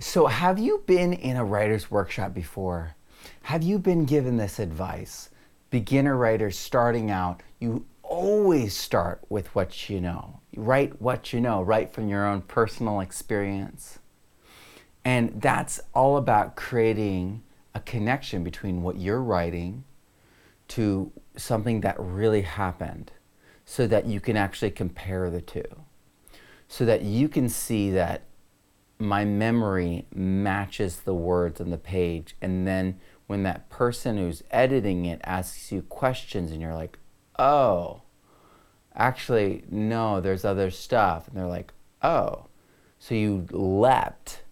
So, have you been in a writer's workshop before? Have you been given this advice? Beginner writers starting out, you always start with what you know. You write what you know, write from your own personal experience. And that's all about creating a connection between what you're writing to something that really happened so that you can actually compare the two. So that you can see that my memory matches the words on the page. And then when that person who's editing it asks you questions and you're like, oh, actually, no, there's other stuff. And they're like, oh. So you leapt,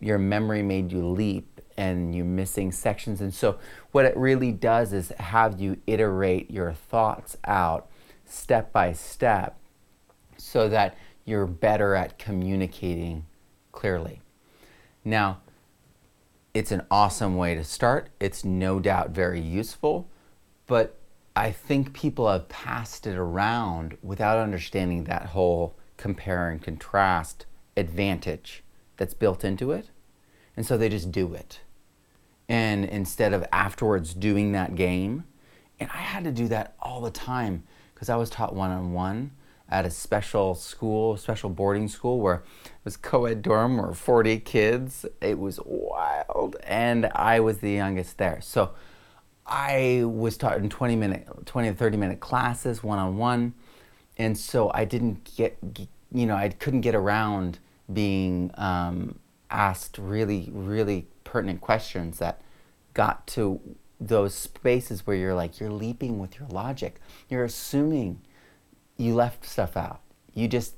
your memory made you leap, and you're missing sections. And so, what it really does is have you iterate your thoughts out step by step so that you're better at communicating clearly. Now, it's an awesome way to start. It's no doubt very useful, but I think people have passed it around without understanding that whole compare and contrast advantage that's built into it. And so they just do it. And instead of afterwards doing that game, and I had to do that all the time because I was taught one on one at a special school, special boarding school where it was co-ed dorm where 40 kids. It was wild, and I was the youngest there. So I was taught in 20 minute, 20 to 30 minute classes, one on one, and so I didn't get, you know, I couldn't get around being um, asked really, really pertinent questions that got to those spaces where you're like you're leaping with your logic you're assuming you left stuff out. You just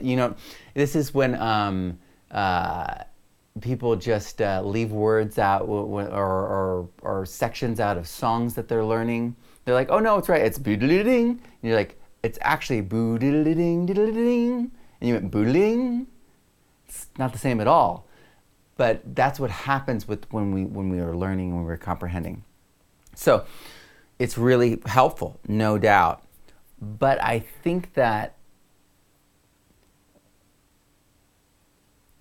you know this is when um, uh, people just uh, leave words out or, or, or, sections out of songs that they're learning. They're like oh no it's right. It's boodling and you're like it's actually boodling and you went boodling it's not the same at all. But that's what happens with when we when we are learning when we're comprehending. So it's really helpful, no doubt. But I think that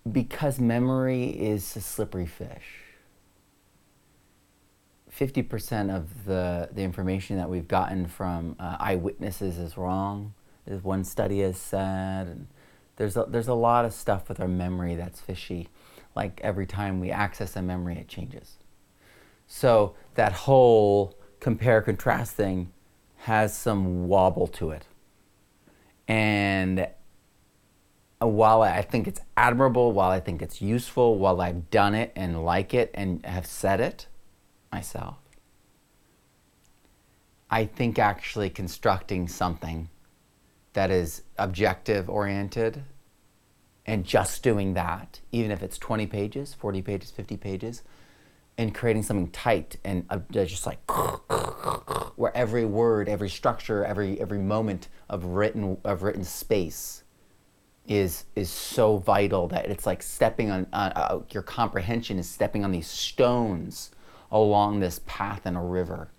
because memory is a slippery fish, 50% of the, the information that we've gotten from uh, eyewitnesses is wrong, as one study has said. And there's a, there's a lot of stuff with our memory that's fishy. Like every time we access a memory, it changes. So that whole compare contrast thing has some wobble to it. And uh, while I think it's admirable, while I think it's useful, while I've done it and like it and have said it myself, I think actually constructing something that is objective oriented and just doing that, even if it's 20 pages, 40 pages, 50 pages, and creating something tight and uh, just like where every word, every structure, every every moment of written of written space is is so vital that it's like stepping on uh, uh, your comprehension is stepping on these stones along this path in a river.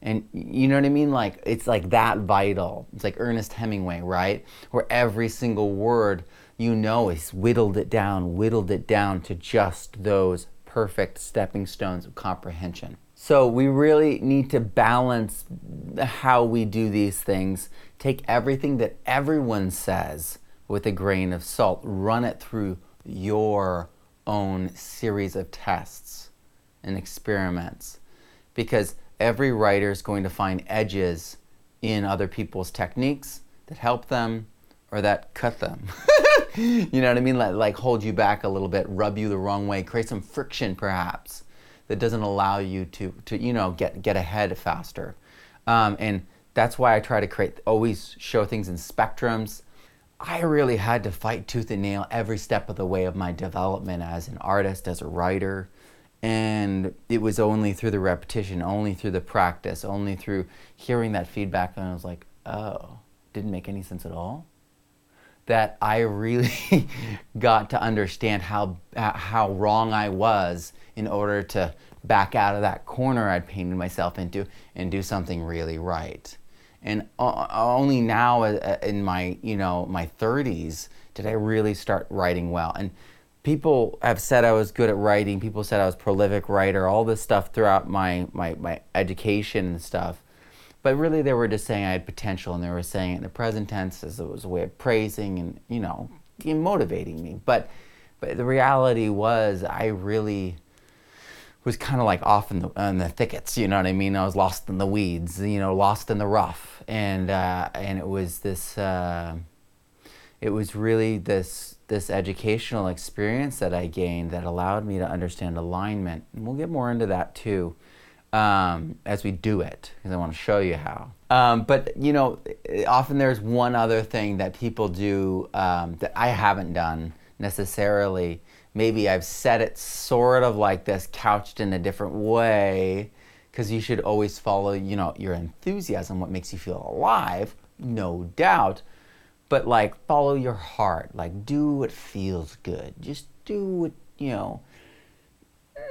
And you know what I mean? Like it's like that vital. It's like Ernest Hemingway, right? Where every single word you know is whittled it down, whittled it down to just those perfect stepping stones of comprehension. So we really need to balance how we do these things. Take everything that everyone says with a grain of salt, run it through your own series of tests and experiments. Because every writer is going to find edges in other people's techniques that help them or that cut them. you know what I mean? Like, like hold you back a little bit, rub you the wrong way, create some friction perhaps that doesn't allow you to, to you know, get, get ahead faster. Um, and that's why I try to create, always show things in spectrums. I really had to fight tooth and nail every step of the way of my development as an artist, as a writer. And it was only through the repetition, only through the practice, only through hearing that feedback, and I was like, oh, didn't make any sense at all that I really got to understand how how wrong I was in order to back out of that corner I'd painted myself into and do something really right. And only now uh, uh, in my, you know, my 30s did I really start writing well. And people have said I was good at writing. People said I was prolific writer. All this stuff throughout my my, my education and stuff. But really, they were just saying I had potential, and they were saying it in the present tense as it was a way of praising and you know motivating me. But but the reality was, I really was kind of like off in the, in the thickets. You know what I mean? I was lost in the weeds. You know, lost in the rough, and uh, and it was this. Uh, it was really this this educational experience that I gained that allowed me to understand alignment. And we'll get more into that too um, as we do it, because I want to show you how. Um, but you know, often there's one other thing that people do um, that I haven't done necessarily. Maybe I've said it sort of like this, couched in a different way, because you should always follow, you know, your enthusiasm, what makes you feel alive, no doubt. But like, follow your heart. Like, do what feels good. Just do what you know.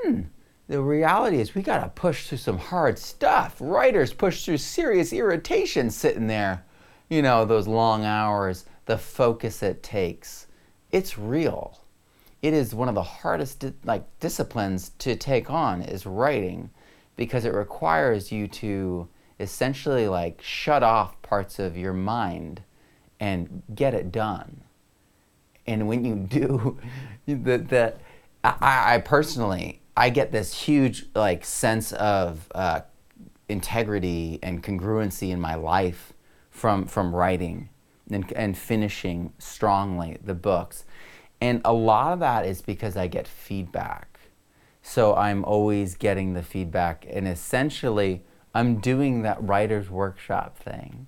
Hmm the reality is we got to push through some hard stuff. Writers push through serious irritation sitting there, you know, those long hours, the focus it takes. It's real. It is one of the hardest like disciplines to take on is writing because it requires you to essentially like shut off parts of your mind and get it done. And when you do, that that I, I personally I get this huge like sense of uh, integrity and congruency in my life from from writing and, and finishing strongly the books, and a lot of that is because I get feedback. So I'm always getting the feedback, and essentially I'm doing that writer's workshop thing,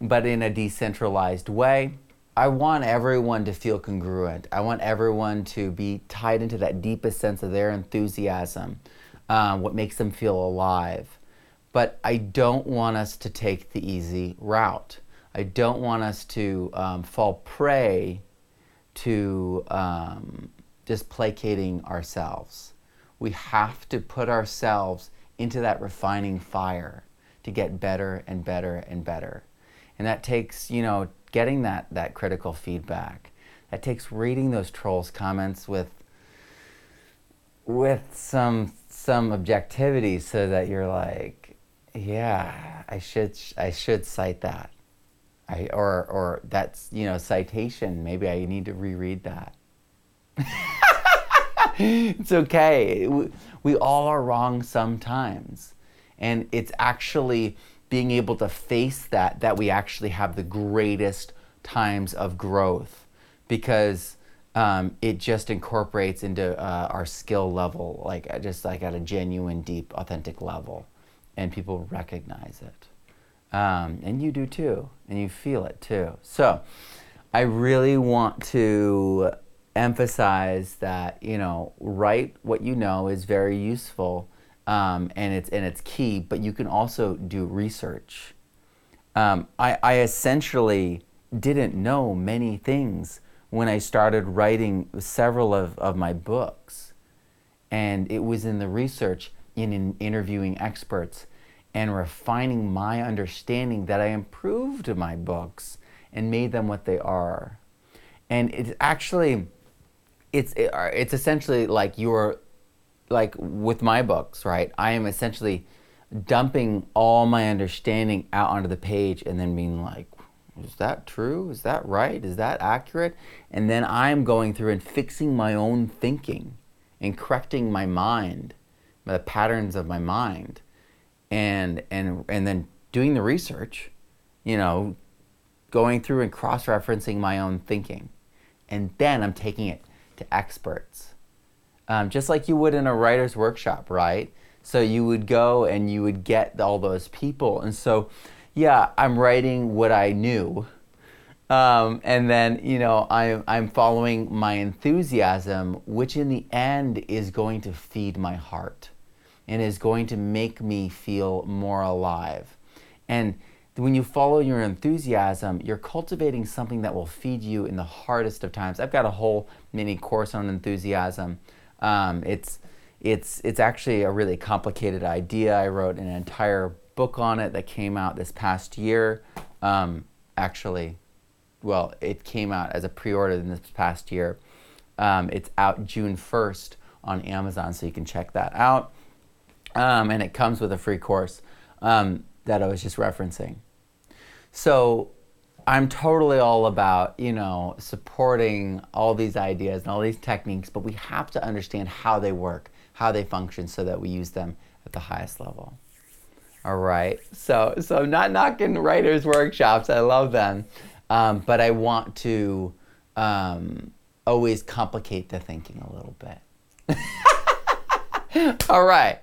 but in a decentralized way I want everyone to feel congruent. I want everyone to be tied into that deepest sense of their enthusiasm, um, what makes them feel alive. But I don't want us to take the easy route. I don't want us to um, fall prey to um, just placating ourselves. We have to put ourselves into that refining fire to get better and better and better. And that takes, you know, getting that, that critical feedback. That takes reading those trolls comments with with some some objectivity so that you're like, yeah, I should I should cite that. I or or that's, you know, citation, maybe I need to reread that. it's okay. We, we all are wrong sometimes. And it's actually being able to face that, that we actually have the greatest times of growth because um, it just incorporates into uh, our skill level, like uh, just like at a genuine, deep, authentic level, and people recognize it. Um, and you do too, and you feel it too. So, I really want to emphasize that you know, write what you know is very useful um, and it's and it's key. But you can also do research. Um, I, I essentially didn't know many things when I started writing several of, of my books, and it was in the research, in, in interviewing experts, and refining my understanding that I improved my books and made them what they are. And it's actually, it's it, it's essentially like you're like with my books, right? I am essentially dumping all my understanding out onto the page and then being like, is that true? Is that right? Is that accurate? And then I'm going through and fixing my own thinking and correcting my mind, the patterns of my mind, and and and then doing the research, you know, going through and cross-referencing my own thinking, and then I'm taking it to experts um, just like you would in a writer's workshop, right? So you would go and you would get all those people. And so, yeah, I'm writing what I knew. Um, and then, you know, I'm, I'm following my enthusiasm, which in the end is going to feed my heart and is going to make me feel more alive. And when you follow your enthusiasm, you're cultivating something that will feed you in the hardest of times. I've got a whole mini course on enthusiasm. Um, it's it's it's actually a really complicated idea. I wrote an entire book on it that came out this past year. Um, actually, well, it came out as a pre-order in this past year. Um, it's out June 1st on Amazon, so you can check that out. Um, and it comes with a free course um, that I was just referencing. So I'm totally all about, you know, supporting all these ideas and all these techniques, but we have to understand how they work, how they function so that we use them at the highest level. All right. So so I'm not knocking writers workshops. I love them. Um, but I want to um, always complicate the thinking a little bit. All right.